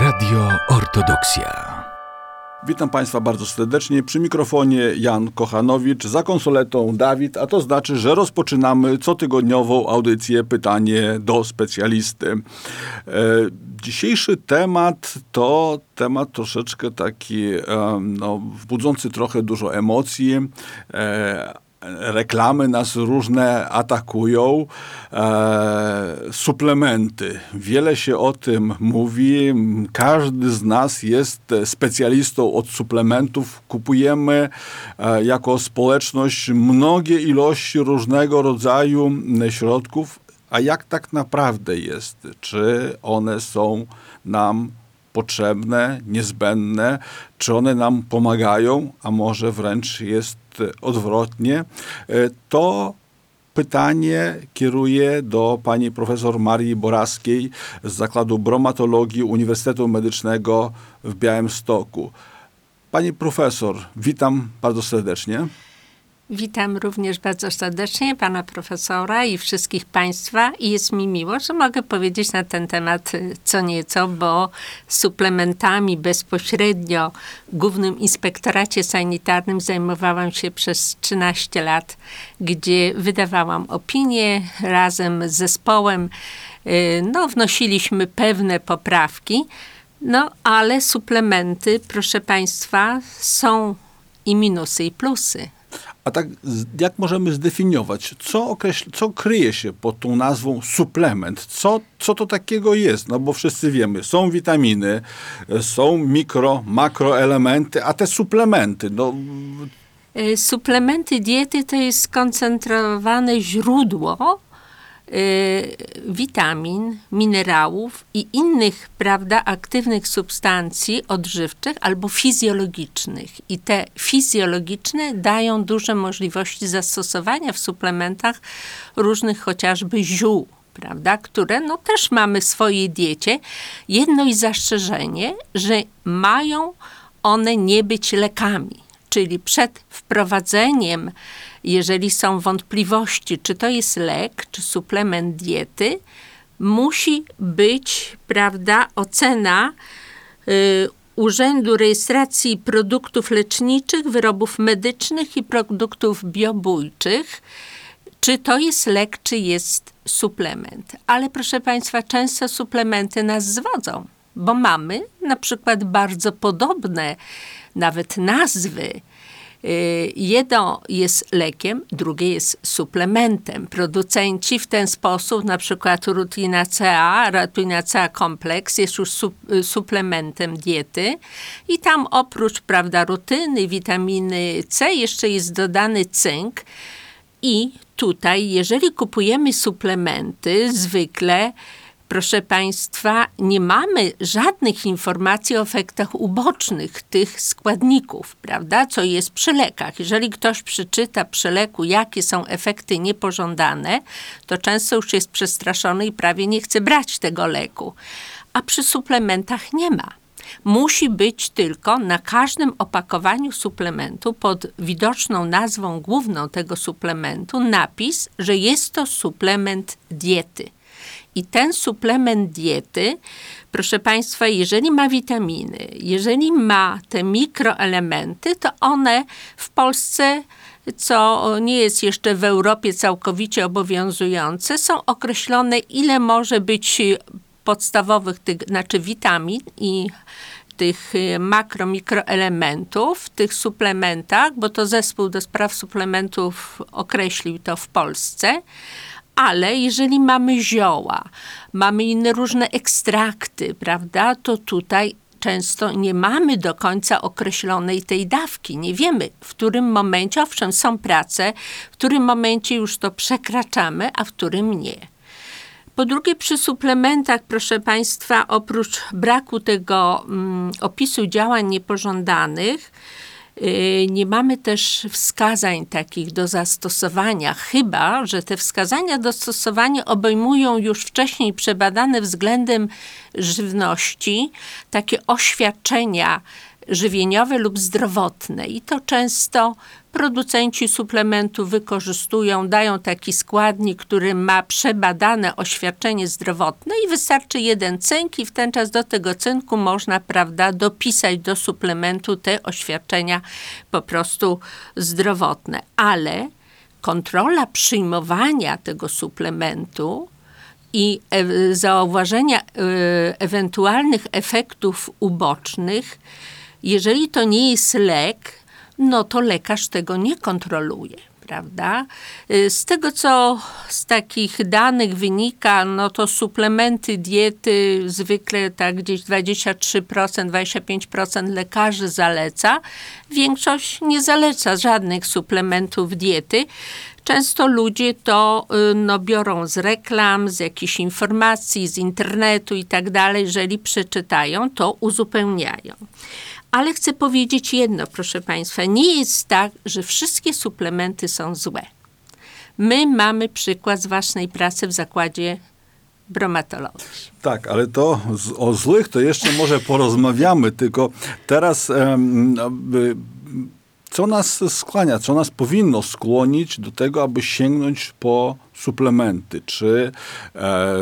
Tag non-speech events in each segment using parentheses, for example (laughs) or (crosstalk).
Radio Ortodoksja. Witam Państwa bardzo serdecznie. Przy mikrofonie Jan Kochanowicz, za konsoletą Dawid, a to znaczy, że rozpoczynamy cotygodniową audycję Pytanie do specjalisty. E, dzisiejszy temat to temat troszeczkę taki, e, no, budzący trochę dużo emocji. E, reklamy nas różne atakują, e, suplementy. Wiele się o tym mówi. Każdy z nas jest specjalistą od suplementów. Kupujemy e, jako społeczność mnogie ilości różnego rodzaju środków. A jak tak naprawdę jest? Czy one są nam potrzebne, niezbędne, czy one nam pomagają, a może wręcz jest odwrotnie, e, to pytanie kieruję do pani profesor Marii Boraskiej z Zakładu Bromatologii Uniwersytetu Medycznego w Białymstoku. Pani profesor, witam bardzo serdecznie. Witam również bardzo serdecznie pana profesora i wszystkich państwa i jest mi miło, że mogę powiedzieć na ten temat y, co nieco, bo suplementami bezpośrednio w Głównym Inspektoracie Sanitarnym zajmowałam się przez 13 lat, gdzie wydawałam opinie razem z zespołem. Y, no, wnosiliśmy pewne poprawki, no ale suplementy, proszę państwa, są i minusy, i plusy. A tak jak możemy zdefiniować, co, określ, co kryje się pod tą nazwą suplement? Co, co to takiego jest? No bo wszyscy wiemy, są witaminy, są mikro, makroelementy, a te suplementy, no... E, suplementy diety to jest skoncentrowane źródło witamin, minerałów i innych, prawda, aktywnych substancji odżywczych albo fizjologicznych. I te fizjologiczne dają duże możliwości zastosowania w suplementach różnych chociażby ziół, prawda, które no też mamy w swojej diecie. Jedno i zastrzeżenie, że mają one nie być lekami, czyli przed wprowadzeniem jeżeli są wątpliwości, czy to jest lek, czy suplement diety, musi być, prawda, ocena y, Urzędu Rejestracji Produktów Leczniczych, Wyrobów Medycznych i Produktów Biobójczych, czy to jest lek, czy jest suplement. Ale proszę Państwa, często suplementy nas zwodzą, bo mamy na przykład bardzo podobne nawet nazwy jedno jest lekiem, drugie jest suplementem. Producenci w ten sposób, na przykład rutina CA, rutina CA kompleks jest już su y, suplementem diety i tam oprócz, prawda, rutyny, witaminy C jeszcze jest dodany cynk i tutaj, jeżeli kupujemy suplementy, zwykle proszę Państwa, nie mamy żadnych informacji o efektach ubocznych tych składników, prawda, co jest przy lekach. Jeżeli ktoś przeczyta przy leku, jakie są efekty niepożądane, to często już jest przestraszony i prawie nie chce brać tego leku. A przy suplementach nie ma. Musi być tylko na każdym opakowaniu suplementu pod widoczną nazwą główną tego suplementu napis, że jest to suplement diety. I ten suplement diety, proszę Państwa, jeżeli ma witaminy, jeżeli ma te mikroelementy, to one w Polsce co nie jest jeszcze w Europie całkowicie obowiązujące, są określone, ile może być podstawowych, tych, znaczy witamin i tych makro, mikroelementów w tych suplementach, bo to zespół do spraw suplementów określił to w Polsce ale jeżeli mamy zioła, mamy inne różne ekstrakty, prawda, to tutaj często nie mamy do końca określonej tej dawki. Nie wiemy, w którym momencie, owszem, są prace, w którym momencie już to przekraczamy, a w którym nie. Po drugie, przy suplementach, proszę Państwa, oprócz braku tego mm, opisu działań niepożądanych, nie mamy też wskazań takich do zastosowania, chyba że te wskazania do stosowania obejmują już wcześniej przebadane względem żywności takie oświadczenia żywieniowe lub zdrowotne. I to często producenci suplementów wykorzystują, dają taki składnik, który ma przebadane oświadczenie zdrowotne i wystarczy jeden cynk i w ten czas do tego cynku można, prawda, dopisać do suplementu te oświadczenia po prostu zdrowotne. Ale kontrola przyjmowania tego suplementu i e zauważenia e ewentualnych efektów ubocznych, jeżeli to nie jest lek, no to lekarz tego nie kontroluje. Prawda? Z tego, co z takich danych wynika, no to suplementy diety zwykle tak gdzieś 23%, 25% lekarzy zaleca. Większość nie zaleca żadnych suplementów diety. Często ludzie to no, biorą z reklam, z jakichś informacji, z internetu i tak dalej. Jeżeli przeczytają, to uzupełniają. Ale chcę powiedzieć jedno, proszę Państwa. Nie jest tak, że wszystkie suplementy są złe. My mamy przykład z własnej pracy w zakładzie bromatologii. Tak, ale to z, o złych to jeszcze może porozmawiamy, tylko teraz um, co nas skłania, co nas powinno skłonić do tego, aby sięgnąć po suplementy, czy e,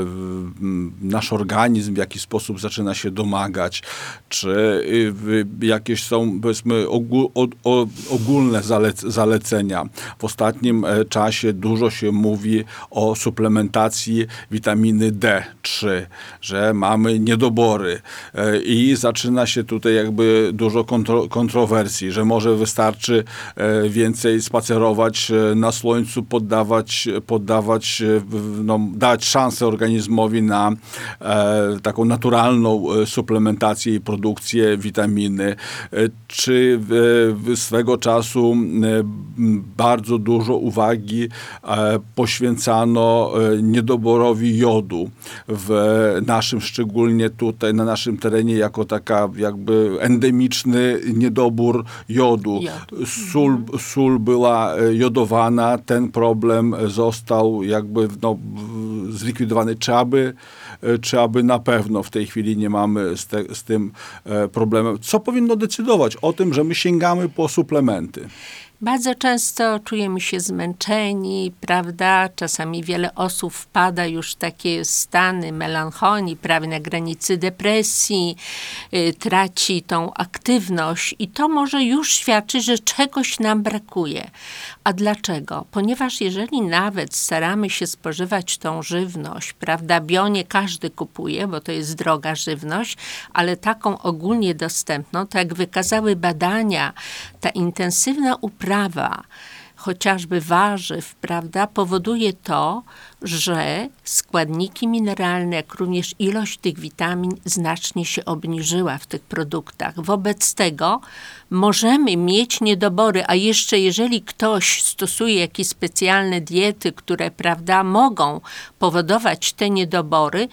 nasz organizm w jakiś sposób zaczyna się domagać, czy y, jakieś są powiedzmy ogól, o, o, ogólne zalec, zalecenia. W ostatnim e, czasie dużo się mówi o suplementacji witaminy D3, że mamy niedobory e, i zaczyna się tutaj jakby dużo kontro, kontrowersji, że może wystarczy e, więcej spacerować e, na słońcu, poddawać, poddawać dawać, e, no, dać szansę organizmowi na e, taką naturalną e, suplementację i produkcję witaminy. E, czy e, swego czasu e, bardzo dużo uwagi poświęcano niedoborowi jodu w naszym, szczególnie tutaj na naszym terenie, jako taka jakby endemiczny niedobór jodu. Sól, sól była jodowana, ten problem został jakby no, zlikwidowany. Czy aby, czy aby na pewno w tej chwili nie mamy z, te, z tym e, problemem? Co powinno decydować o tym, że my sięgamy po suplementy? Bardzo często czujemy się zmęczeni, prawda? Czasami wiele osób wpada już w takie stany melancholii, prawie na granicy depresji, y, traci tą aktywność i to może już świadczyć, że czegoś nam brakuje. A dlaczego? Ponieważ jeżeli nawet staramy się spożywać tą żywność, prawda? Bionie każdy kupuje, bo to jest droga żywność, ale taką ogólnie dostępną, to jak wykazały badania, ta intensywna uprawa chociażby warzyw, prawda, powoduje to, że składniki mineralne, jak również ilość tych witamin znacznie się obniżyła w tych produktach. Wobec tego możemy mieć niedobory, a jeszcze jeżeli ktoś stosuje jakieś specjalne diety, które, prawda, mogą powodować te niedobory,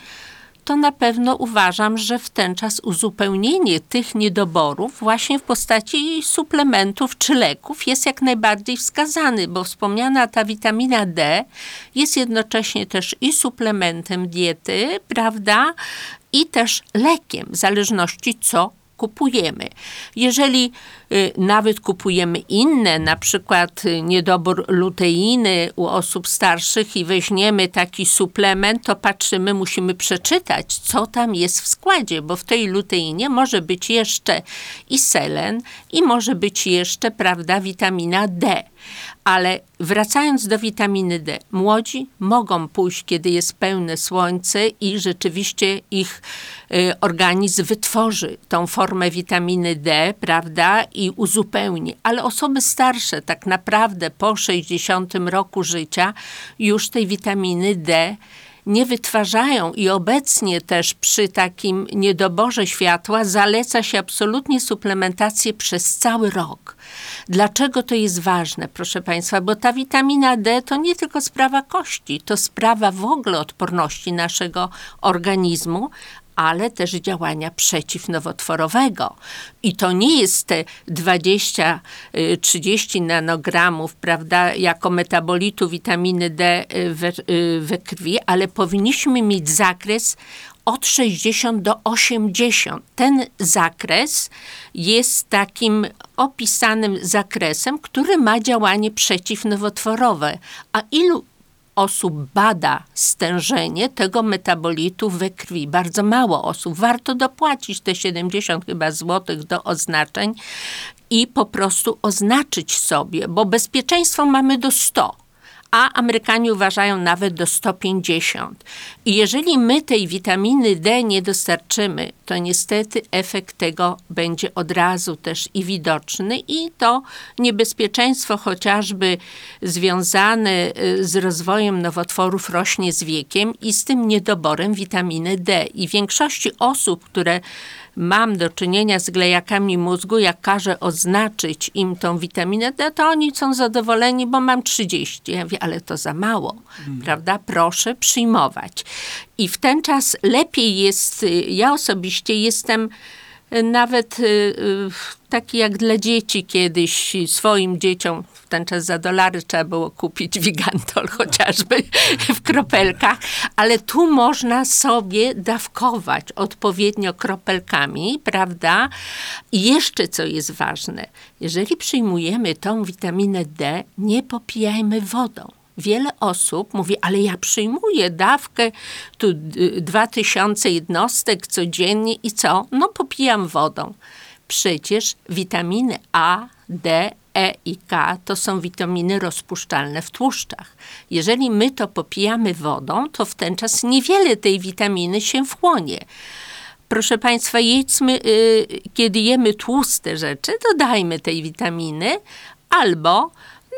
to na pewno uważam, że w ten czas uzupełnienie tych niedoborów właśnie w postaci suplementów czy leków jest jak najbardziej wskazany, bo wspomniana ta witamina D jest jednocześnie też i suplementem diety, prawda? I też lekiem, w zależności co kupujemy. Jeżeli y, nawet kupujemy inne, na przykład y, niedobór luteiny u osób starszych i weźmiemy taki suplement, to patrzymy, musimy przeczytać, co tam jest w składzie, bo w tej luteinie może być jeszcze i selen i może być jeszcze, prawda, witamina D. Ale wracając do witaminy D, młodzi mogą pójść, kiedy jest pełne słońce i rzeczywiście ich y, organizm wytworzy tą formę witaminy D, prawda, i uzupełni. Ale osoby starsze, tak naprawdę po 60 roku życia, już tej witaminy D nie wytwarzają i obecnie też przy takim niedoborze światła zaleca się absolutnie suplementację przez cały rok. Dlaczego to jest ważne, proszę Państwa? Bo ta witamina D to nie tylko sprawa kości, to sprawa w ogóle odporności naszego organizmu, ale też działania przeciwnowotworowego. I to nie jest te 20-30 y, nanogramów, prawda, jako metabolitu witaminy D y, we, y, we krwi, ale powinniśmy mieć zakres od 60 do 80. Ten zakres jest takim opisanym zakresem, który ma działanie przeciwnowotworowe. A ilu osób bada stężenie tego metabolitu we krwi. Bardzo mało osób. Warto dopłacić te 70 chyba złotych do oznaczeń i po prostu oznaczyć sobie, bo bezpieczeństwo mamy do 100 a Amerykanie uważają nawet do 150. I jeżeli my tej witaminy D nie dostarczymy, to niestety efekt tego będzie od razu też i widoczny i to niebezpieczeństwo chociażby związane y, z rozwojem nowotworów rośnie z wiekiem i z tym niedoborem witaminy D. I większości osób, które mam do czynienia z glejakami mózgu, jak każę oznaczyć im tą witaminę D, to oni są zadowoleni, bo mam 30. Ja mówię, ale to za mało, hmm. prawda? Proszę przyjmować. I w ten czas lepiej jest, ja osobiście jestem nawet y, y, taki jak dla dzieci kiedyś swoim dzieciom w ten czas za dolary trzeba było kupić wigantol chociażby w kropelkach, ale tu można sobie dawkować odpowiednio kropelkami, prawda? I jeszcze co jest ważne, jeżeli przyjmujemy tą witaminę D, nie popijajmy wodą wiele osób mówi, ale ja przyjmuję dawkę tu 2000 jednostek codziennie i co? No popijam wodą. Przecież witaminy A, D, E i K to są witaminy rozpuszczalne w tłuszczach. Jeżeli my to popijamy wodą, to w ten czas niewiele tej witaminy się wchłonie. Proszę Państwa, jedzmy, y, kiedy jemy tłuste rzeczy, dodajmy tej witaminy, albo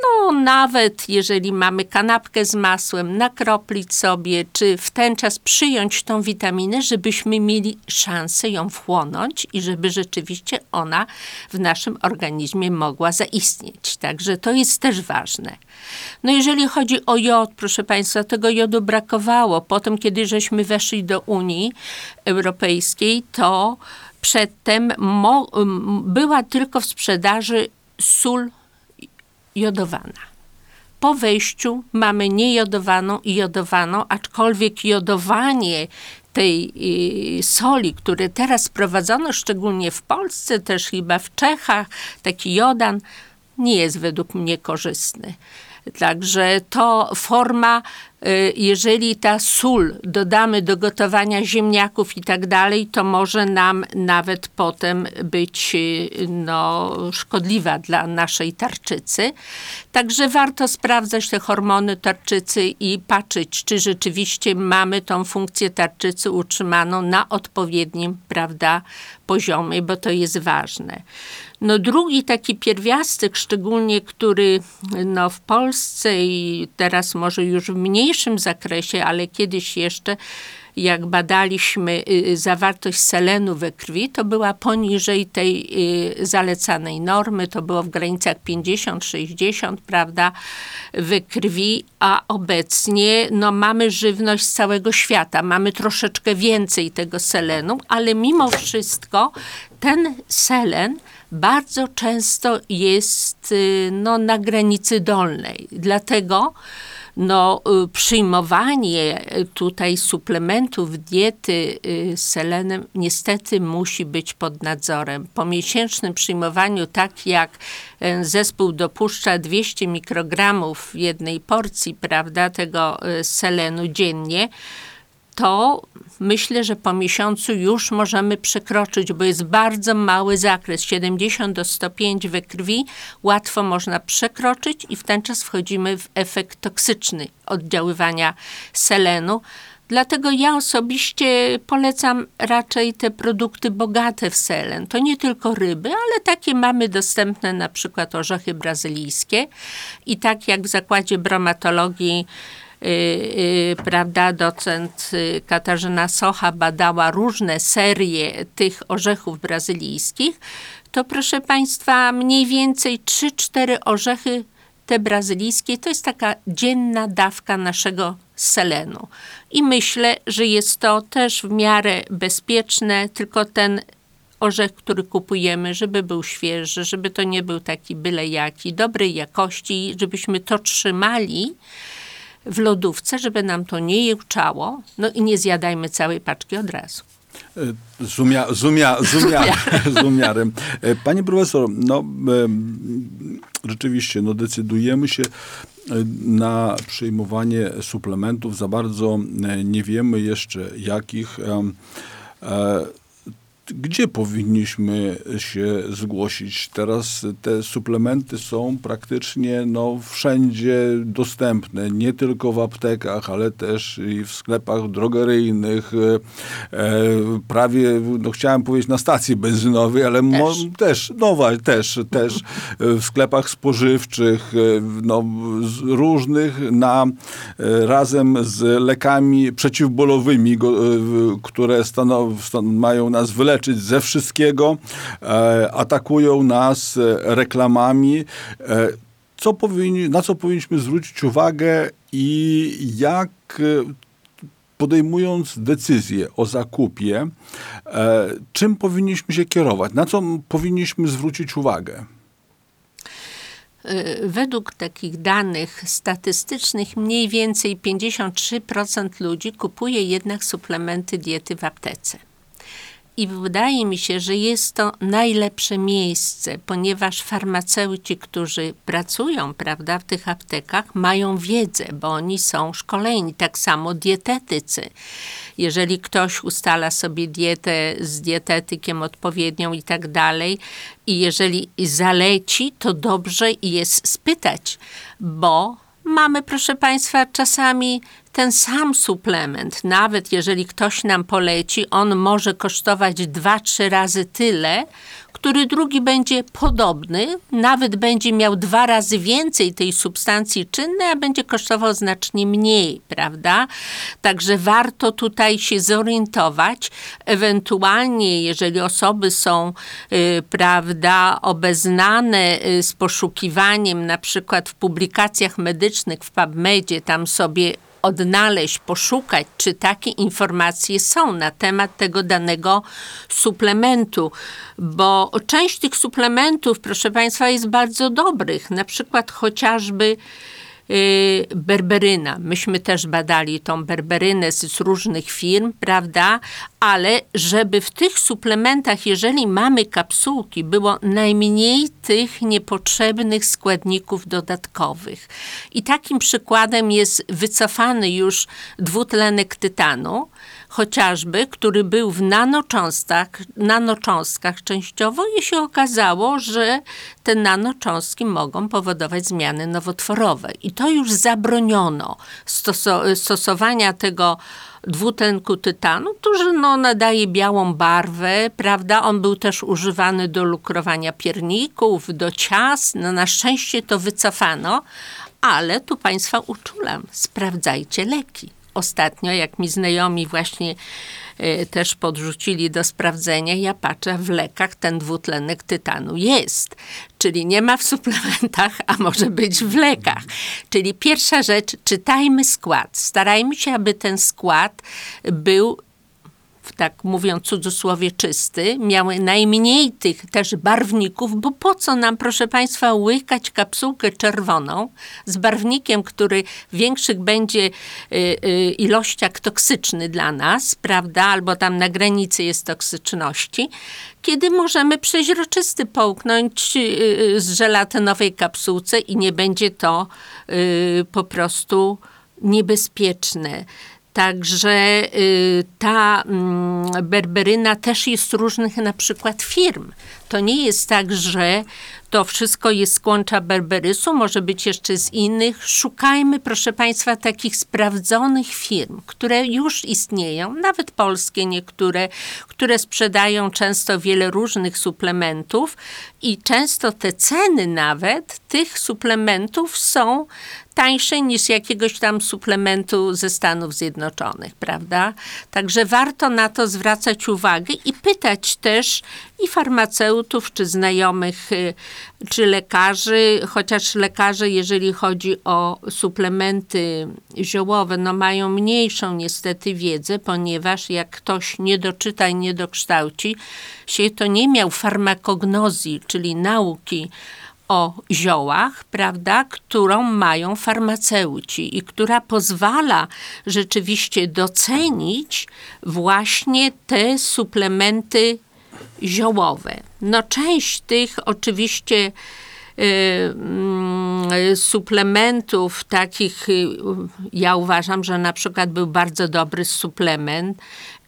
no, nawet jeżeli mamy kanapkę z masłem, nakroplić sobie, czy w ten czas przyjąć tą witaminę, żebyśmy mieli szansę ją wchłonąć i żeby rzeczywiście ona w naszym organizmie mogła zaistnieć. Także to jest też ważne. No, jeżeli chodzi o jod, proszę Państwa, tego jodu brakowało. Potem, kiedy żeśmy weszli do Unii Europejskiej, to przedtem była tylko w sprzedaży sól jodowana. Po wejściu mamy niejodowaną i jodowaną, aczkolwiek jodowanie tej y, soli, które teraz prowadzono, szczególnie w Polsce, też chyba w Czechach, taki jodan, nie jest według mnie korzystny. Także to forma, jeżeli ta sól dodamy do gotowania ziemniaków i tak dalej, to może nam nawet potem być y, no, szkodliwa dla naszej tarczycy. Także warto sprawdzać te hormony tarczycy i patrzeć, czy rzeczywiście mamy tą funkcję tarczycy utrzymaną na odpowiednim, prawda, poziomie, bo to jest ważne. No drugi taki pierwiastek, szczególnie który no, w Polsce i teraz może już w mniejszym zakresie, ale kiedyś jeszcze jak badaliśmy y, zawartość selenu we krwi, to była poniżej tej y, zalecanej normy, to było w granicach 50-60, prawda, we krwi, a obecnie no, mamy żywność z całego świata, mamy troszeczkę więcej tego selenu, ale mimo wszystko ten selen bardzo często jest y, no, na granicy dolnej. Dlatego no, y, przyjmowanie tutaj suplementów diety y, z selenem niestety musi być pod nadzorem. Po miesięcznym przyjmowaniu, tak jak zespół dopuszcza 200 mikrogramów jednej porcji, prawda, tego selenu dziennie, to myślę, że po miesiącu już możemy przekroczyć, bo jest bardzo mały zakres 70 do 105 we krwi. Łatwo można przekroczyć i w ten czas wchodzimy w efekt toksyczny oddziaływania selenu. Dlatego ja osobiście polecam raczej te produkty bogate w selen. To nie tylko ryby, ale takie mamy dostępne na przykład orzechy brazylijskie i tak jak w zakładzie bromatologii prawda, docent y, Katarzyna Socha badała różne serie tych orzechów brazylijskich, to proszę Państwa, mniej więcej 3-4 orzechy te brazylijskie to jest taka dzienna dawka naszego selenu. I myślę, że jest to też w miarę bezpieczne, tylko ten orzech, który kupujemy, żeby był świeży, żeby to nie był taki byle jaki, dobrej jakości, żebyśmy to trzymali w lodówce, żeby nam to nie jęczało, no i nie zjadajmy całej paczki od razu. Z, umia, z, umia, z, umia, z (laughs) umiarem. E, Panie profesor, no rzeczywiście, no decydujemy się e, na przyjmowanie suplementów. Za bardzo e, nie wiemy jeszcze jakich. Gdzie powinniśmy się zgłosić? Teraz te suplementy są praktycznie no, wszędzie dostępne, nie tylko w aptekach, ale też i w sklepach drogeryjnych, e, prawie, no chciałem powiedzieć na stacji benzynowej, ale też, mo, też no też, też w sklepach spożywczych, e, no, różnych na, e, razem z lekami przeciwbólowymi, które stanow, stan, mają nas wyleczyć leczyć ze wszystkiego, e, atakują nas e, reklamami. E, co powinni, na co powinniśmy zwrócić uwagę i jak podejmując decyzję o zakupie, czym powinniśmy się kierować, na co powinniśmy zwrócić uwagę? Według takich danych statystycznych mniej więcej 53% ludzi kupuje jednak suplementy diety w aptece. I wydaje mi się, że jest to najlepsze miejsce, ponieważ farmaceuci, którzy pracują prawda, w tych aptekach, mają wiedzę, bo oni są szkoleni. Tak samo dietetycy. Jeżeli ktoś ustala sobie dietę z dietetykiem odpowiednią i tak dalej, i jeżeli zaleci, to dobrze jest spytać, bo mamy, proszę Państwa, czasami ten sam suplement, nawet jeżeli ktoś nam poleci, on może kosztować dwa, trzy razy tyle, który drugi będzie podobny, nawet będzie miał dwa razy więcej tej substancji czynnej, a będzie kosztował znacznie mniej, prawda? Także warto tutaj się zorientować. Ewentualnie, jeżeli osoby są, y, prawda, obeznane y, z poszukiwaniem, na przykład w publikacjach medycznych w PubMedzie, tam sobie odnaleźć, poszukać, czy takie informacje są na temat tego danego suplementu, bo część tych suplementów, proszę Państwa, jest bardzo dobrych. Na przykład chociażby berberyna. Myśmy też badali tą berberynę z różnych firm, prawda? Ale żeby w tych suplementach, jeżeli mamy kapsułki, było najmniej tych niepotrzebnych składników dodatkowych. I takim przykładem jest wycofany już dwutlenek tytanu, chociażby, który był w nanocząstkach, nanocząstkach częściowo i się okazało, że te nanocząstki mogą powodować zmiany nowotworowe. I to już zabroniono stosowania tego dwutlenku tytanu, który no, nadaje białą barwę, prawda? On był też używany do lukrowania pierników, do ciast. No, na szczęście to wycofano, ale tu Państwa uczulam, sprawdzajcie leki ostatnio, jak mi znajomi właśnie y, też podrzucili do sprawdzenia, ja patrzę w lekach ten dwutlenek tytanu jest. Czyli nie ma w suplementach, a może być w lekach. Czyli pierwsza rzecz, czytajmy skład. Starajmy się, aby ten skład był tak mówiąc cudzysłowie czysty, miały najmniej tych też barwników, bo po co nam, proszę Państwa, łykać kapsułkę czerwoną z barwnikiem, który większych będzie y, y, ilościach toksyczny dla nas, prawda, albo tam na granicy jest toksyczności, kiedy możemy przeźroczysty połknąć y, z żelatynowej kapsułce i nie będzie to po prostu niebezpieczne. Także y, ta mm, berberyna też jest różnych na przykład firm. To nie jest tak, że to wszystko jest z kłącza berberysu, może być jeszcze z innych. Szukajmy, proszę Państwa, takich sprawdzonych firm, które już istnieją, nawet polskie niektóre, które sprzedają często wiele różnych suplementów i często te ceny nawet tych suplementów są tańsze niż jakiegoś tam suplementu ze Stanów Zjednoczonych, prawda? Także warto na to zwracać uwagę i pytać też i farmaceutów, czy znajomych, y, czy lekarzy, chociaż lekarze, jeżeli chodzi o suplementy ziołowe, no mają mniejszą niestety wiedzę, ponieważ jak ktoś nie doczyta i nie dokształci się, to nie miał farmakognozji, czyli nauki o ziołach, prawda, którą mają farmaceuci i która pozwala rzeczywiście docenić właśnie te suplementy ziołowe. No część tych oczywiście y, mm, suplementów takich, y, ja uważam, że na przykład był bardzo dobry suplement,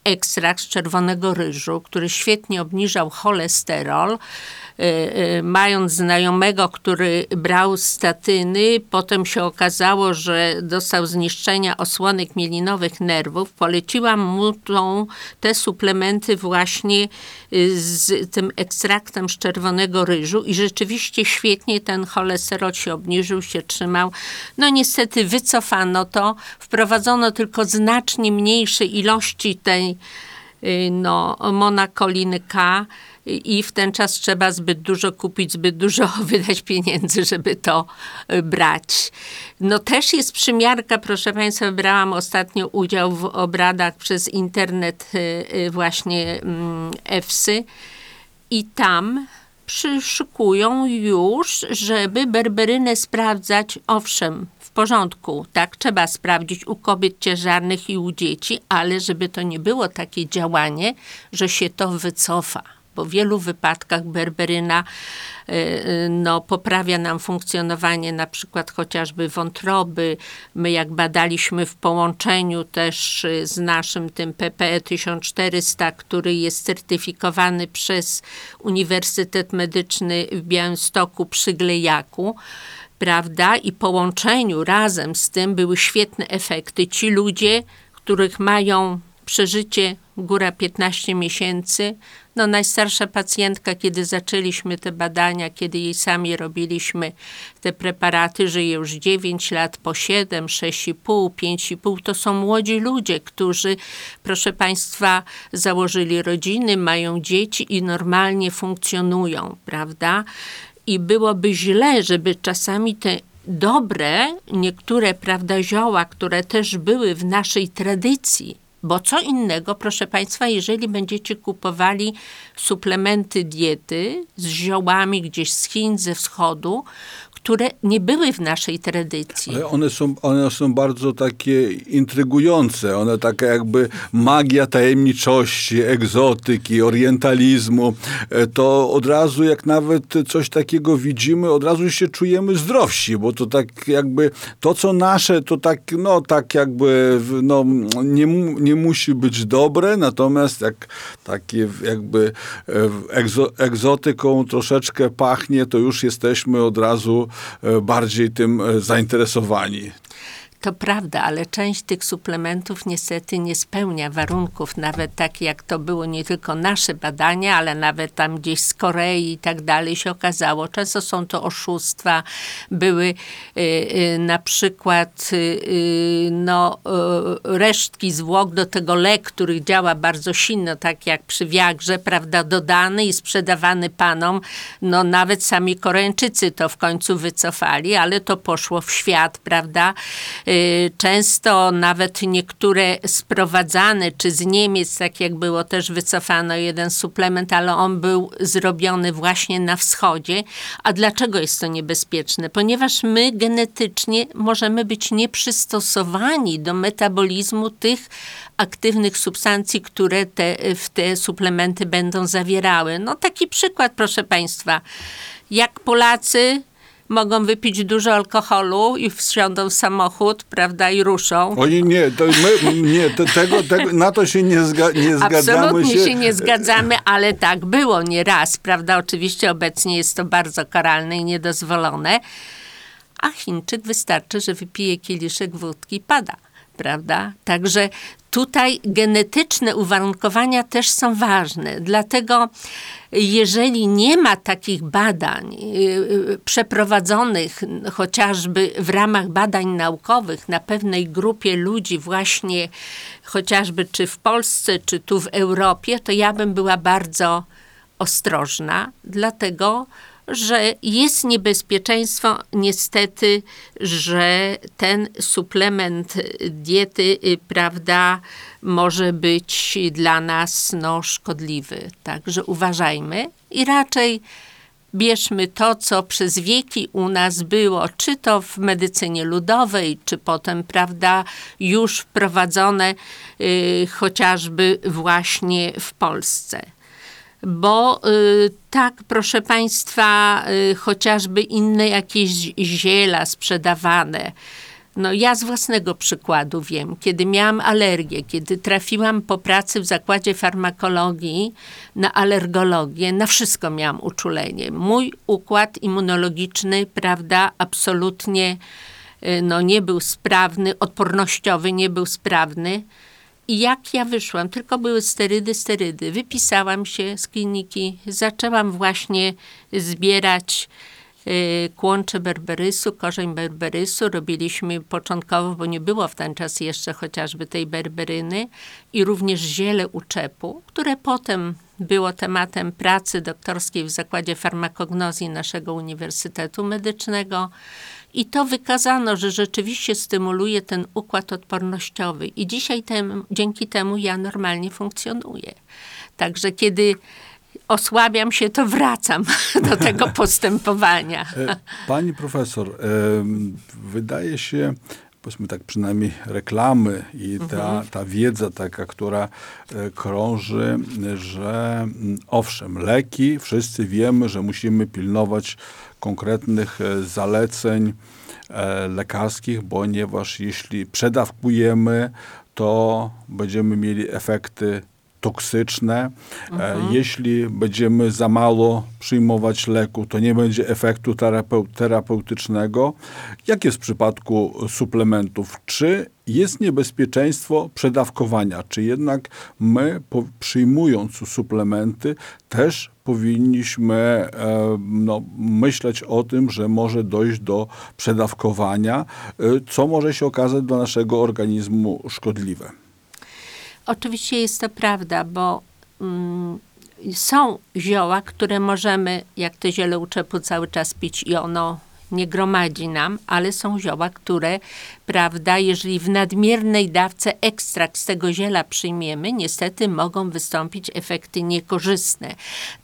ekstrakt z czerwonego ryżu, który świetnie obniżał cholesterol, Y, y, mając znajomego, który brał statyny, potem się okazało, że dostał zniszczenia osłonek mielinowych nerwów, poleciłam mu tą, te suplementy właśnie y, z tym ekstraktem z czerwonego ryżu i rzeczywiście świetnie ten cholesterol się obniżył, się trzymał. No niestety wycofano to, wprowadzono tylko znacznie mniejsze ilości tej no, monakoliny K, i w ten czas trzeba zbyt dużo kupić, zbyt dużo (laughs) wydać pieniędzy, żeby to y, brać. No też jest przymiarka, proszę Państwa, brałam ostatnio udział w obradach przez internet y, y, właśnie mm, EFSY i tam przyszykują już, żeby berberynę sprawdzać, owszem, porządku, tak, trzeba sprawdzić u kobiet ciężarnych i u dzieci, ale żeby to nie było takie działanie, że się to wycofa bo w wielu wypadkach berberyna y, y, no, poprawia nam funkcjonowanie na przykład chociażby wątroby. My jak badaliśmy w połączeniu też y, z naszym tym PPE 1400, który jest certyfikowany przez Uniwersytet Medyczny w Białymstoku przy Glejaku, prawda, i połączeniu razem z tym były świetne efekty. Ci ludzie, których mają przeżycie góra 15 miesięcy. No, najstarsza pacjentka, kiedy zaczęliśmy te badania, kiedy jej sami robiliśmy te preparaty, żyje już 9 lat, po 7, 6,5, 5,5. To są młodzi ludzie, którzy, proszę Państwa, założyli rodziny, mają dzieci i normalnie funkcjonują, prawda? I byłoby źle, żeby czasami te dobre, niektóre, prawda, zioła, które też były w naszej tradycji, bo co innego, proszę Państwa, jeżeli będziecie kupowali suplementy diety z ziołami gdzieś z Chin, ze wschodu, które nie były w naszej tradycji. Ale one są, one są bardzo takie intrygujące. One takie jakby magia tajemniczości, egzotyki, orientalizmu. E, to od razu, jak nawet coś takiego widzimy, od razu się czujemy zdrowsi, bo to tak jakby to, co nasze, to tak, no tak jakby no, nie, nie musi być dobre, natomiast jak takie jakby e, egzo, egzotyką troszeczkę pachnie, to już jesteśmy od razu bardziej tym e, zainteresowani. To prawda, ale część tych suplementów niestety nie spełnia warunków, nawet tak jak to było nie tylko nasze badania, ale nawet tam gdzieś z Korei i tak dalej się okazało. Często są to oszustwa. Były y, y, na przykład y, no, resztki zwłok do tego lek, który działa bardzo silno, tak jak przy Viagrze, prawda, dodany i sprzedawany panom. No nawet sami Koreańczycy to w końcu wycofali, ale to poszło w świat, prawda Y, często nawet niektóre sprowadzane, czy z Niemiec, tak jak było, też wycofano jeden suplement, ale on był zrobiony właśnie na wschodzie. A dlaczego jest to niebezpieczne? Ponieważ my genetycznie możemy być nieprzystosowani do metabolizmu tych aktywnych substancji, które te, w te suplementy będą zawierały. No taki przykład, proszę Państwa. Jak Polacy mogą wypić dużo alkoholu i wsiądą w samochód, prawda, i ruszą. Oni nie, to my, nie, to, tego, tego, na to się nie, zga, nie zgadzamy. Absolutnie się. się nie zgadzamy, ale tak było nieraz, prawda, oczywiście obecnie jest to bardzo karalne i niedozwolone, a Chińczyk wystarczy, że wypije kieliszek wódki i pada prawda? Także tutaj genetyczne uwarunkowania też są ważne. Dlatego, jeżeli nie ma takich badań y, y, przeprowadzonych chociażby w ramach badań naukowych na pewnej grupie ludzi, właśnie chociażby czy w Polsce, czy tu w Europie, to ja bym była bardzo ostrożna, dlatego że jest niebezpieczeństwo niestety, że ten suplement diety, y, prawda, może być dla nas no, szkodliwy. Także uważajmy i raczej bierzmy to, co przez wieki u nas było, czy to w medycynie ludowej, czy potem, prawda, już wprowadzone y, chociażby właśnie w Polsce. Bo y, tak, proszę Państwa, y, chociażby inne jakieś ziela sprzedawane, no ja z własnego przykładu wiem, kiedy miałam alergię, kiedy trafiłam po pracy w zakładzie farmakologii na alergologię, na wszystko miałam uczulenie. Mój układ immunologiczny, prawda, absolutnie no, nie był sprawny, odpornościowy nie był sprawny. I jak ja wyszłam, tylko były sterydy, sterydy. Wypisałam się z kliniki, zaczęłam właśnie zbierać kłącze berberysu, korzeń berberysu. Robiliśmy początkowo, bo nie było w ten czas jeszcze chociażby tej berberyny i również ziele uczepu, które potem było tematem pracy doktorskiej w Zakładzie Farmakognozji naszego Uniwersytetu Medycznego. I to wykazano, że rzeczywiście stymuluje ten układ odpornościowy. I dzisiaj tem, dzięki temu ja normalnie funkcjonuję. Także kiedy osłabiam się, to wracam (laughs) do tego (laughs) postępowania. E, pani profesor, wydaje się, powiedzmy tak przynajmniej reklamy i ta, mhm. ta wiedza taka, która e, krąży, że mm, owszem, leki, wszyscy wiemy, że musimy pilnować konkretnych e, zaleceń lekarskich, ponieważ jeśli przedawkujemy, to będziemy mieli efekty toksyczne. E, mhm. Jeśli będziemy za mało przyjmować leku, to nie będzie efektu terapeutycznego. Jak jest w przypadku suplementów? Czy jest niebezpieczeństwo przedawkowania? Czy jednak my, przyjmując suplementy, też powinniśmy e, no, myśleć o tym, że może dojść do przedawkowania, e, co może się okazać dla naszego organizmu szkodliwe? Oczywiście jest to prawda, bo mm, są zioła, które możemy, jak to ziele uczepu, cały czas pić i ono nie gromadzi nam, ale są zioła, które, prawda, jeżeli w nadmiernej dawce ekstrakt z tego ziela przyjmiemy, niestety mogą wystąpić efekty niekorzystne.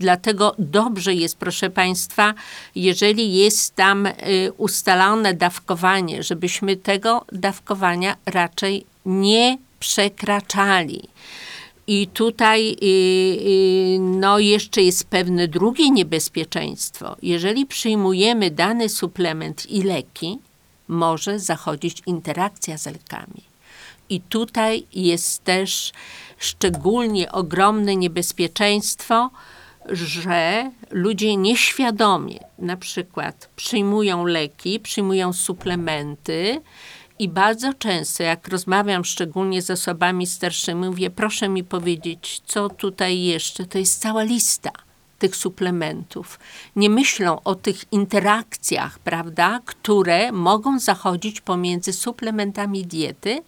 Dlatego dobrze jest, proszę Państwa, jeżeli jest tam y, ustalone dawkowanie, żebyśmy tego dawkowania raczej nie przekraczali. I tutaj y, y, no, jeszcze jest pewne drugie niebezpieczeństwo. Jeżeli przyjmujemy dany suplement i leki, może zachodzić interakcja z lekami. I tutaj jest też szczególnie ogromne niebezpieczeństwo, że ludzie nieświadomie na przykład przyjmują leki, przyjmują suplementy, i bardzo często, jak rozmawiam szczególnie z osobami starszymi, mówię, proszę mi powiedzieć, co tutaj jeszcze. To jest cała lista tych suplementów. Nie myślą o tych interakcjach, prawda, które mogą zachodzić pomiędzy suplementami diety,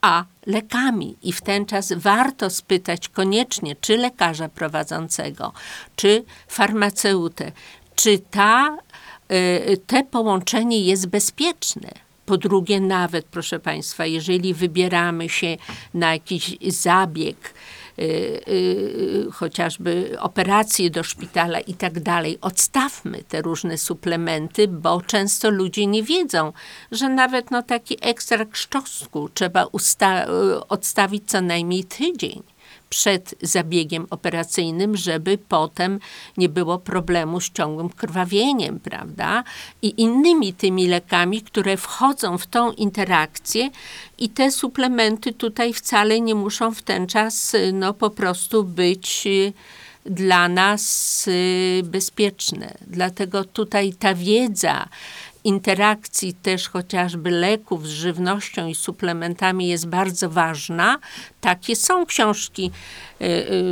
a lekami. I w ten czas warto spytać koniecznie, czy lekarza prowadzącego, czy farmaceutę, czy ta, y, te połączenie jest bezpieczne po drugie, nawet, proszę Państwa, jeżeli wybieramy się na jakiś zabieg, y, y, chociażby operacje do szpitala i tak dalej, odstawmy te różne suplementy, bo często ludzie nie wiedzą, że nawet no, taki ekstrakt szczosku trzeba odstawić co najmniej tydzień przed zabiegiem operacyjnym, żeby potem nie było problemu z ciągłym krwawieniem, prawda? I innymi tymi lekami, które wchodzą w tą interakcję i te suplementy tutaj wcale nie muszą w ten czas no, po prostu być y, dla nas y, bezpieczne. Dlatego tutaj ta wiedza, interakcji też chociażby leków z żywnością i suplementami jest bardzo ważna. Takie są książki. Y, y,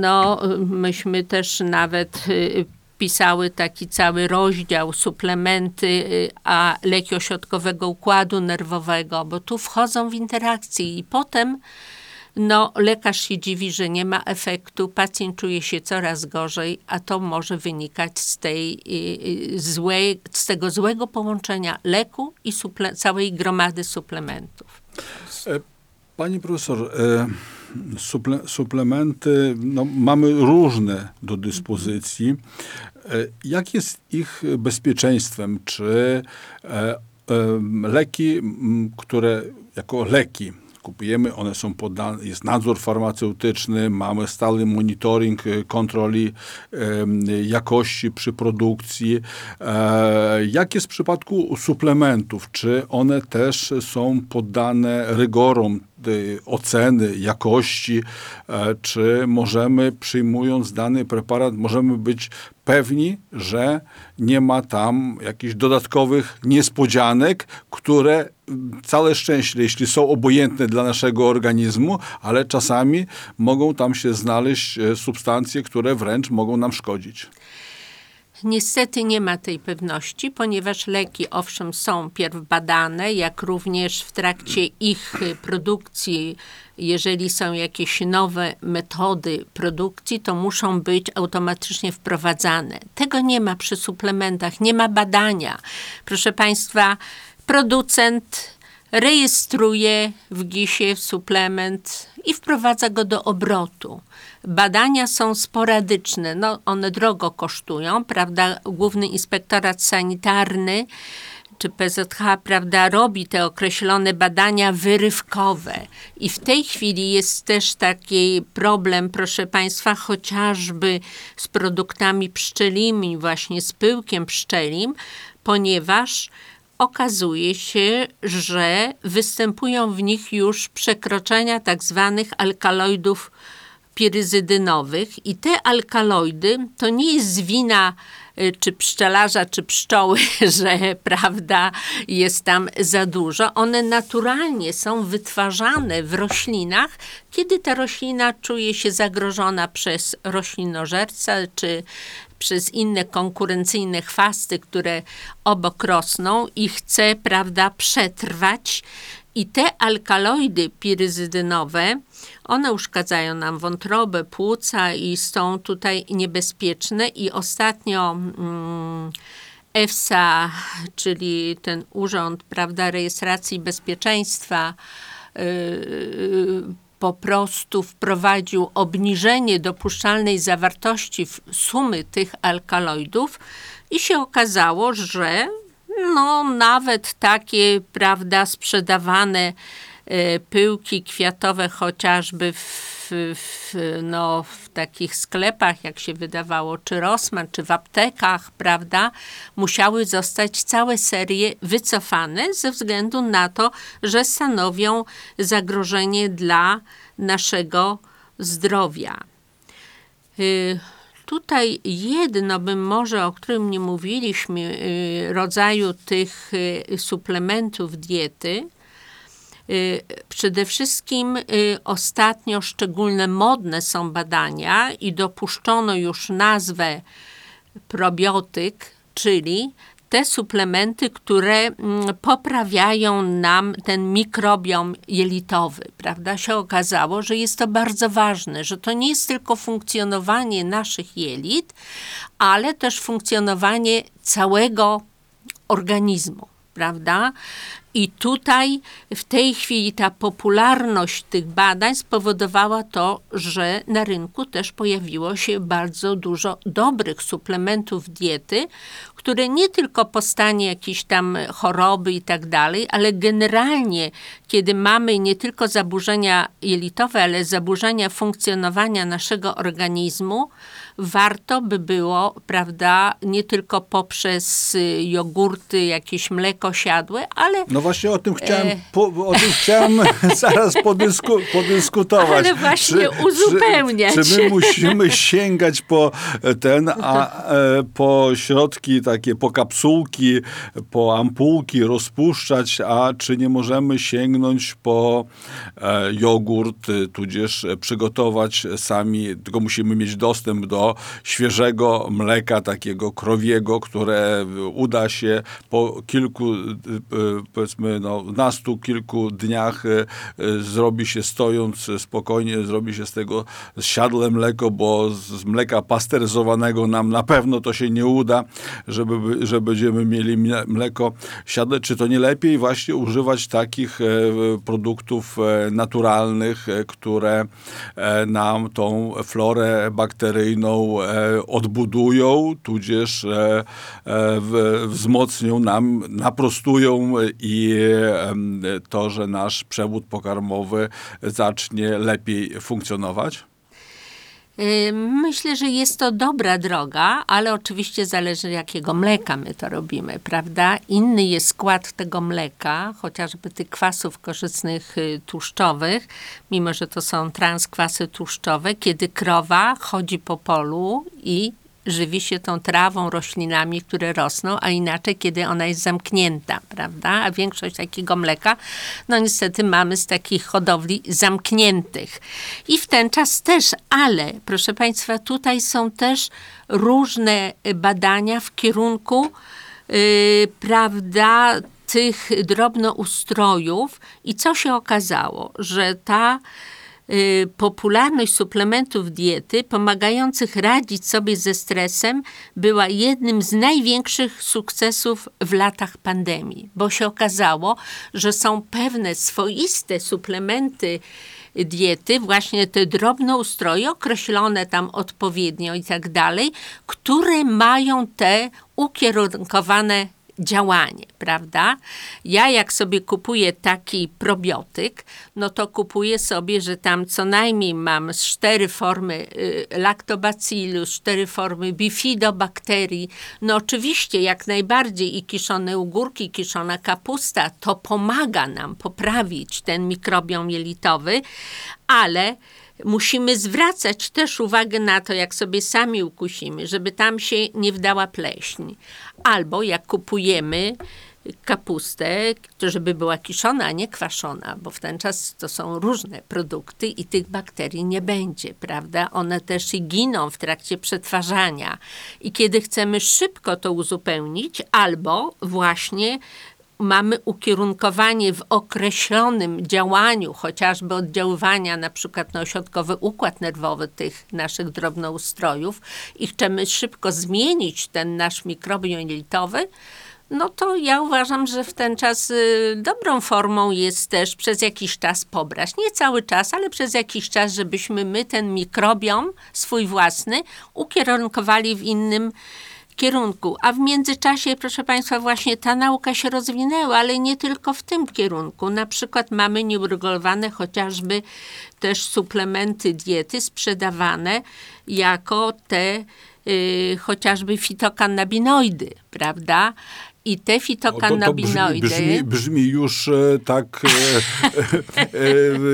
no, myśmy też nawet y, pisały taki cały rozdział suplementy, a leki ośrodkowego układu nerwowego, bo tu wchodzą w interakcję i potem no, lekarz się dziwi, że nie ma efektu, pacjent czuje się coraz gorzej, a to może wynikać z, tej, złej, z tego złego połączenia leku i suple, całej gromady suplementów. E, pani profesor, e, suple, suplementy no, mamy różne do dyspozycji. E, jak jest ich bezpieczeństwem? Czy leki, które jako leki kupujemy, one są poddane, jest nadzór farmaceutyczny, mamy stały monitoring e, kontroli jakości przy produkcji. E, jak jest w przypadku suplementów? Czy one też są poddane rygorom oceny jakości, e, czy możemy przyjmując dany preparat, możemy być pewni, że nie ma tam jakichś dodatkowych niespodzianek, które całe szczęście, jeśli są obojętne dla naszego organizmu, ale czasami mogą tam się znaleźć e, substancje, które wręcz mogą nam szkodzić. Niestety nie ma tej pewności, ponieważ leki owszem są pierw badane, jak również w trakcie ich produkcji, jeżeli są jakieś nowe metody produkcji, to muszą być automatycznie wprowadzane. Tego nie ma przy suplementach, nie ma badania. Proszę Państwa, producent rejestruje w GIS-ie suplement i wprowadza go do obrotu. Badania są sporadyczne, no one drogo kosztują, prawda? Główny Inspektorat Sanitarny czy PZH, prawda, robi te określone badania wyrywkowe. I w tej chwili jest też taki problem, proszę Państwa, chociażby z produktami pszczelimi, właśnie z pyłkiem pszczelim, ponieważ okazuje się, że występują w nich już przekroczenia tak zwanych alkaloidów piryzydynowych i te alkaloidy to nie jest wina y, czy pszczelarza, czy pszczoły, (laughs) że prawda jest tam za dużo. One naturalnie są wytwarzane w roślinach, kiedy ta roślina czuje się zagrożona przez roślinożerca, czy przez inne konkurencyjne chwasty, które obok rosną i chce, prawda, przetrwać. I te alkaloidy piryzydynowe, one uszkadzają nam wątrobę, płuca i są tutaj niebezpieczne. I ostatnio mm, EFSA, czyli ten urząd prawda, rejestracji bezpieczeństwa, yy, po prostu wprowadził obniżenie dopuszczalnej zawartości sumy tych alkaloidów i się okazało, że no nawet takie, prawda, sprzedawane e, pyłki kwiatowe chociażby w, w, no, w takich sklepach, jak się wydawało, czy Rossmann, czy w aptekach, prawda, musiały zostać całe serie wycofane ze względu na to, że stanowią zagrożenie dla naszego zdrowia. Y, tutaj jedno bym może, o którym nie mówiliśmy, y, rodzaju tych y, suplementów diety. Przede wszystkim ostatnio szczególne modne są badania i dopuszczono już nazwę probiotyk, czyli te suplementy, które mm, poprawiają nam ten mikrobiom jelitowy, prawda? Się okazało, że jest to bardzo ważne, że to nie jest tylko funkcjonowanie naszych jelit, ale też funkcjonowanie całego organizmu prawda? I tutaj w tej chwili ta popularność tych badań spowodowała to, że na rynku też pojawiło się bardzo dużo dobrych suplementów diety, które nie tylko po stanie jakiejś tam choroby i tak dalej, ale generalnie, kiedy mamy nie tylko zaburzenia jelitowe, ale zaburzenia funkcjonowania naszego organizmu, warto by było, prawda, nie tylko poprzez y, jogurty, jakieś mleko siadłe, ale... No właśnie o tym chciałem, e... po, o tym chciałem (laughs) zaraz podysku, podyskutować. Ale właśnie czy, uzupełniać. Czy, czy my musimy sięgać po ten, a e, po środki takie, po kapsułki, po ampułki rozpuszczać, a czy nie możemy sięgnąć po e, jogurt, tudzież przygotować sami, tylko musimy mieć dostęp do świeżego mleka, takiego krowiego, które uda się po kilku, powiedzmy no, nastu kilku dniach e, zrobi się stojąc spokojnie, zrobi się z tego siadle mleko, bo z, mleka pasteryzowanego nam na pewno to się nie uda, żeby, że będziemy mieli mle- mleko siadle. Czy to nie lepiej właśnie używać takich e, produktów e, naturalnych, e, które nam tą florę bakteryjną e, odbudują, tudzież e, e, wzmocnią nam, naprostują i to, że nasz przewód pokarmowy zacznie lepiej funkcjonować? Y, Myślę, że jest to dobra droga, ale oczywiście zależy jakiego mleka my to robimy, prawda? Inny jest skład tego mleka, chociażby tych kwasów korzystnych y, tłuszczowych, mimo że to są transkwasy tłuszczowe, kiedy krowa chodzi po polu i żywi się tą trawą, roślinami, które rosną, a inaczej, kiedy ona jest zamknięta, prawda? A większość takiego mleka, no niestety mamy z takich hodowli zamkniętych. I w ten czas też, ale proszę Państwa, tutaj są też różne badania w kierunku, yy, prawda, tych drobnoustrojów i co się okazało, że ta y, popularność suplementów diety pomagających radzić sobie ze stresem była jednym z największych sukcesów w latach pandemii, bo się okazało, że są pewne swoiste suplementy diety, właśnie te drobnoustroje określone tam odpowiednio i tak dalej, które mają te ukierunkowane działanie, prawda? Ja jak sobie kupuję taki probiotyk, no to kupuję sobie, że tam co najmniej mam cztery formy y, lactobacillus, cztery formy bifidobakterii. No oczywiście jak najbardziej i kiszone ogórki, kiszona kapusta, to pomaga nam poprawić ten mikrobiom jelitowy, ale musimy zwracać też uwagę na to, jak sobie sami ukusimy, żeby tam się nie wdała pleśń. Albo jak kupujemy kapustę, żeby była kiszona, a nie kwaszona, bo w ten czas to są różne produkty i tych bakterii nie będzie, prawda? One też giną w trakcie przetwarzania. I kiedy chcemy szybko to uzupełnić, albo właśnie mamy ukierunkowanie w określonym działaniu, chociażby oddziaływania na przykład na ośrodkowy układ nerwowy tych naszych drobnoustrojów i chcemy szybko zmienić ten nasz mikrobiom jelitowy, no to ja uważam, że w ten czas y, dobrą formą jest też przez jakiś czas pobrać. Nie cały czas, ale przez jakiś czas, żebyśmy my ten mikrobiom swój własny ukierunkowali w innym kierunku. A w międzyczasie, proszę Państwa, właśnie ta nauka się rozwinęła, ale nie tylko w tym kierunku. Na przykład mamy nieuregulowane chociażby też suplementy diety sprzedawane jako te y, chociażby fitokannabinoidy, prawda? I te No to, to brzmi, fitokannabinoidy... brzmi, już e, tak (laughs) e,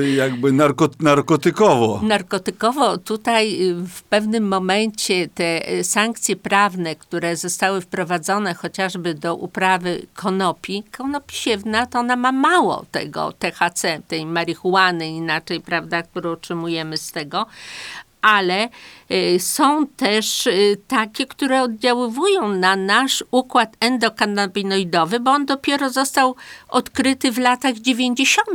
e, jakby narko, narkotykowo. Narkotykowo tutaj y, w pewnym momencie te y, sankcje prawne, które zostały wprowadzone chociażby do uprawy konopi, konopi siewna, to ona ma mało tego THC, tej marihuany inaczej, prawda, którą otrzymujemy z tego, ale y, są też y, takie, które oddziaływują na nasz układ endokannabinoidowy, bo on dopiero został odkryty w latach 90.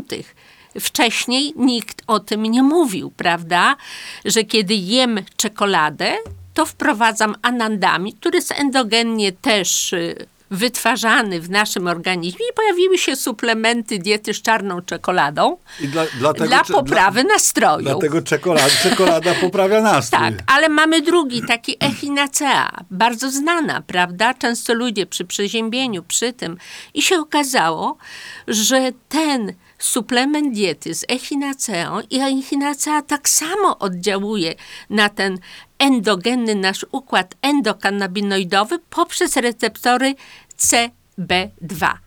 Wcześniej nikt o tym nie mówił, prawda? Że kiedy jem czekoladę, to wprowadzam anandami, który jest endogennie też y, wytwarzany w naszym organizmie i pojawiły się suplementy diety z czarną czekoladą I dla, dlatego, dla poprawy nastroju. Dlatego czekolada, czekolada (laughs) poprawia nastrój. Tak, ale mamy drugi, taki echinacea, bardzo znana, prawda? Często ludzie przy przeziębieniu, przy tym. I się okazało, że ten suplement diety z echinaceą i echinacea tak samo oddziałuje na ten endogenny nasz układ endokannabinoidowy poprzez receptory CB2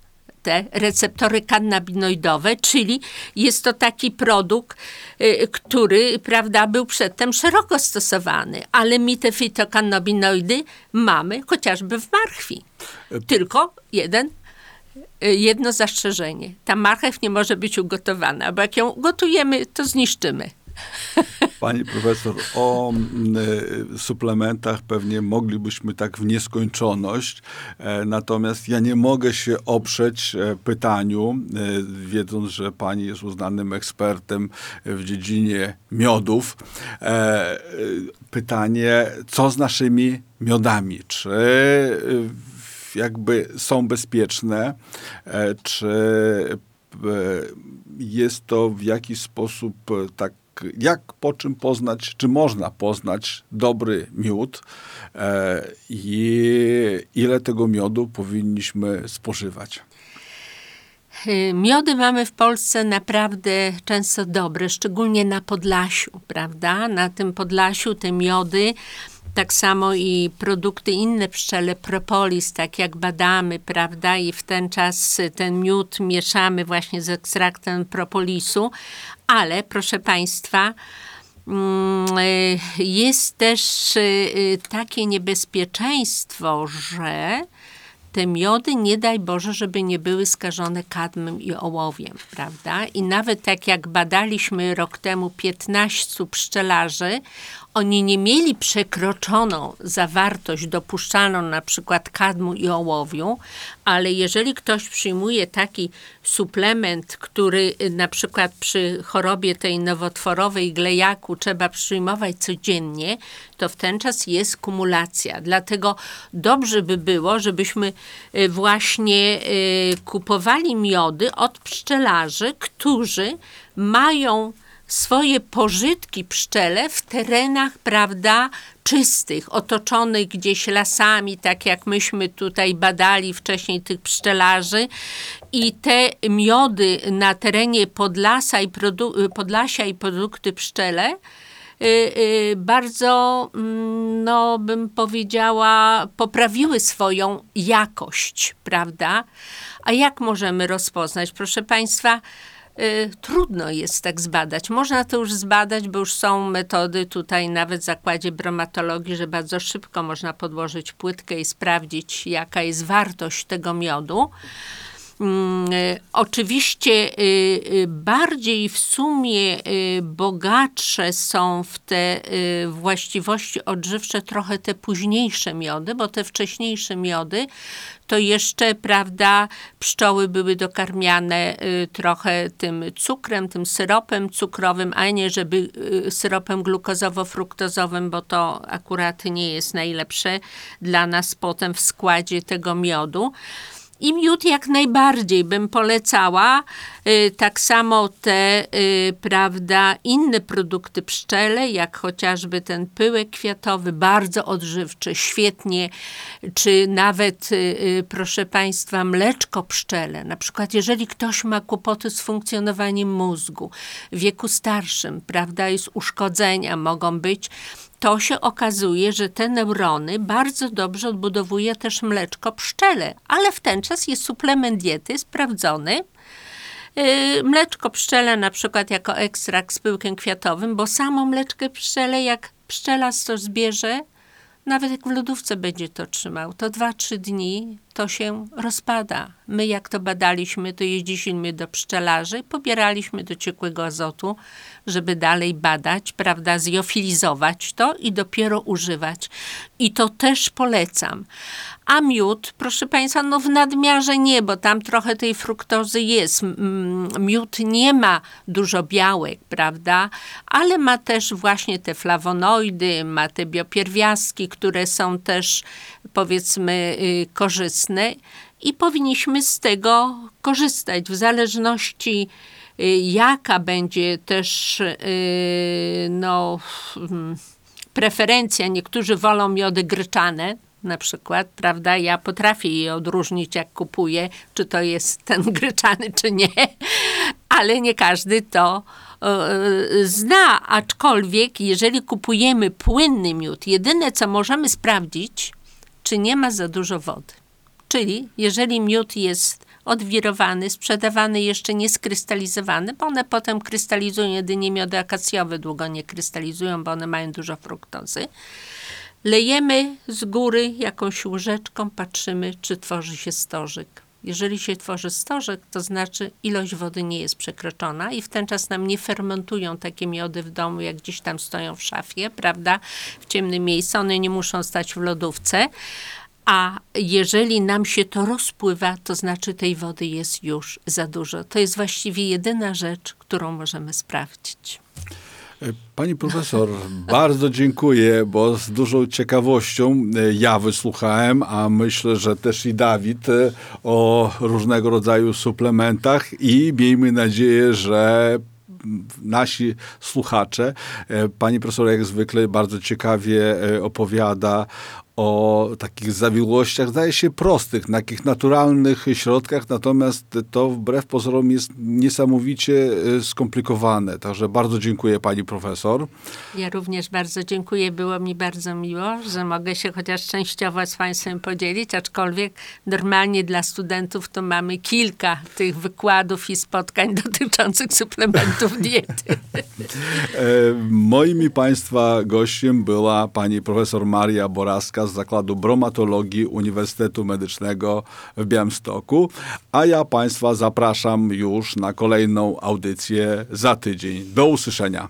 te receptory kannabinoidowe, czyli jest to taki produkt, y, który prawda, był przedtem szeroko stosowany, ale my te fitokannabinoidy mamy chociażby w marchwi. Tylko jeden, y, jedno zastrzeżenie. Ta marchew nie może być ugotowana, bo jak ją gotujemy, to zniszczymy Pani profesor, o e, suplementach pewnie moglibyśmy tak w nieskończoność, e, natomiast ja nie mogę się oprzeć e, pytaniu, e, wiedząc, że pani jest uznanym ekspertem w dziedzinie miodów. Pytanie, co z naszymi miodami? Czy jakby są bezpieczne, czy jest to w jakiś sposób tak, jak po czym poznać, czy można poznać dobry miód e, i ile tego miodu powinniśmy spożywać? Y, Miody mamy w Polsce naprawdę często dobre, szczególnie na Podlasiu, prawda? Na tym Podlasiu te miody, tak samo i produkty inne pszczele, propolis, tak jak badamy, prawda? I w ten czas y, ten miód mieszamy właśnie z ekstraktem propolisu, ale proszę Państwa, mm, y, jest też y, takie niebezpieczeństwo, że te miody, nie daj Boże, żeby nie były skażone kadmem i ołowiem, prawda? I nawet tak jak badaliśmy rok temu 15 pszczelarzy, oni nie mieli przekroczoną zawartość dopuszczalną na przykład kadmu i ołowiu, ale jeżeli ktoś przyjmuje taki suplement, który y, na przykład przy chorobie tej nowotworowej glejaku trzeba przyjmować codziennie, to w ten czas jest kumulacja. Dlatego dobrze by było, żebyśmy y, właśnie y, kupowali miody od pszczelarzy, którzy mają swoje pożytki pszczele w terenach, prawda, czystych, otoczonych gdzieś lasami, tak jak myśmy tutaj badali wcześniej tych pszczelarzy. I te miody na terenie Podlasa i Podlasia i produkty pszczele, y, y, bardzo, mm, no bym powiedziała, poprawiły swoją jakość, prawda? A jak możemy rozpoznać? Proszę Państwa, trudno jest tak zbadać. Można to już zbadać, bo już są metody tutaj nawet w zakładzie bromatologii, że bardzo szybko można podłożyć płytkę i sprawdzić, jaka jest wartość tego miodu. Mm, y, Oczywiście y, y, bardziej w sumie bogatsze są w te właściwości odżywcze trochę te późniejsze miody, bo te wcześniejsze miody to jeszcze, prawda, pszczoły były dokarmiane trochę tym cukrem, tym syropem cukrowym, a nie żeby syropem glukozowo-fruktozowym, bo to akurat nie jest najlepsze dla nas potem w składzie tego miodu. I miód jak najbardziej bym polecała. Y, Tak samo te, y, prawda, inne produkty pszczele, jak chociażby ten pyłek kwiatowy, bardzo odżywczy, świetnie, czy nawet, y, proszę Państwa, mleczko pszczele. Na przykład, jeżeli ktoś ma kłopoty z funkcjonowaniem mózgu w wieku starszym, prawda, jest uszkodzenia, mogą być, to się okazuje, że te neurony bardzo dobrze odbudowuje też mleczko pszczele, ale w ten czas jest suplement diety sprawdzony. Yy, Mleczko pszczele na przykład jako ekstrakt z pyłkiem kwiatowym, bo samo mleczko pszczele jak pszczela to zbierze, nawet jak w lodówce będzie to trzymał, to 2-3 dni to się rozpada. My jak to badaliśmy, to jeździliśmy do pszczelarzy, pobieraliśmy do ciekłego azotu, żeby dalej badać, prawda, zjofilizować to i dopiero używać. I to też polecam. A miód, proszę Państwa, no w nadmiarze nie, bo tam trochę tej fruktozy jest. Miód nie ma dużo białek, prawda, ale ma też właśnie te flawonoidy, ma te biopierwiastki, które są też powiedzmy y, korzystne i powinniśmy z tego korzystać w zależności y, jaka będzie też y, no, mm, preferencja. Niektórzy wolą miody gryczane, na przykład, prawda? Ja potrafię je odróżnić, jak kupuję, czy to jest ten (laughs) gryczany, czy nie, ale nie każdy to zna. Aczkolwiek, jeżeli kupujemy płynny miód, jedyne co możemy sprawdzić, czy nie ma za dużo wody. Czyli jeżeli miód jest odwirowany, sprzedawany jeszcze nie skrystalizowany, bo one potem krystalizują, jedynie miody akacjowe długo nie krystalizują, bo one mają dużo fruktozy. Lejemy z góry jakąś łyżeczką, patrzymy, czy tworzy się storzyk. Jeżeli się tworzy stożek, to znaczy ilość wody nie jest przekroczona i w ten czas nam nie fermentują takie miody w domu, jak gdzieś tam stoją w szafie, prawda, w ciemnym miejscu. One nie muszą stać w lodówce. A jeżeli nam się to rozpływa, to znaczy tej wody jest już za dużo. To jest właściwie jedyna rzecz, którą możemy sprawdzić. Pani profesor, bardzo dziękuję, bo z dużą ciekawością e, ja wysłuchałem, a myślę, że też i Dawid e, o różnego rodzaju suplementach i miejmy nadzieję, że nasi słuchacze. e, Pani profesor jak zwykle bardzo ciekawie opowiada o takich zawiłościach, zdaje się prostych, na takich naturalnych środkach, natomiast to wbrew pozorom jest niesamowicie e, skomplikowane. Także bardzo dziękuję pani profesor. Ja również bardzo dziękuję. Było mi bardzo miło, że mogę się chociaż częściowo z Państwem podzielić, aczkolwiek normalnie dla studentów to mamy kilka tych wykładów i spotkań (laughs) dotyczących suplementów diety. (laughs) E, Moim i Państwa gościem była pani profesor Maria Boraska z Zakładu Bromatologii Uniwersytetu Medycznego w Białymstoku, a ja Państwa zapraszam już na kolejną audycję za tydzień. Do usłyszenia.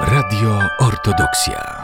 Radio Ortodoksja.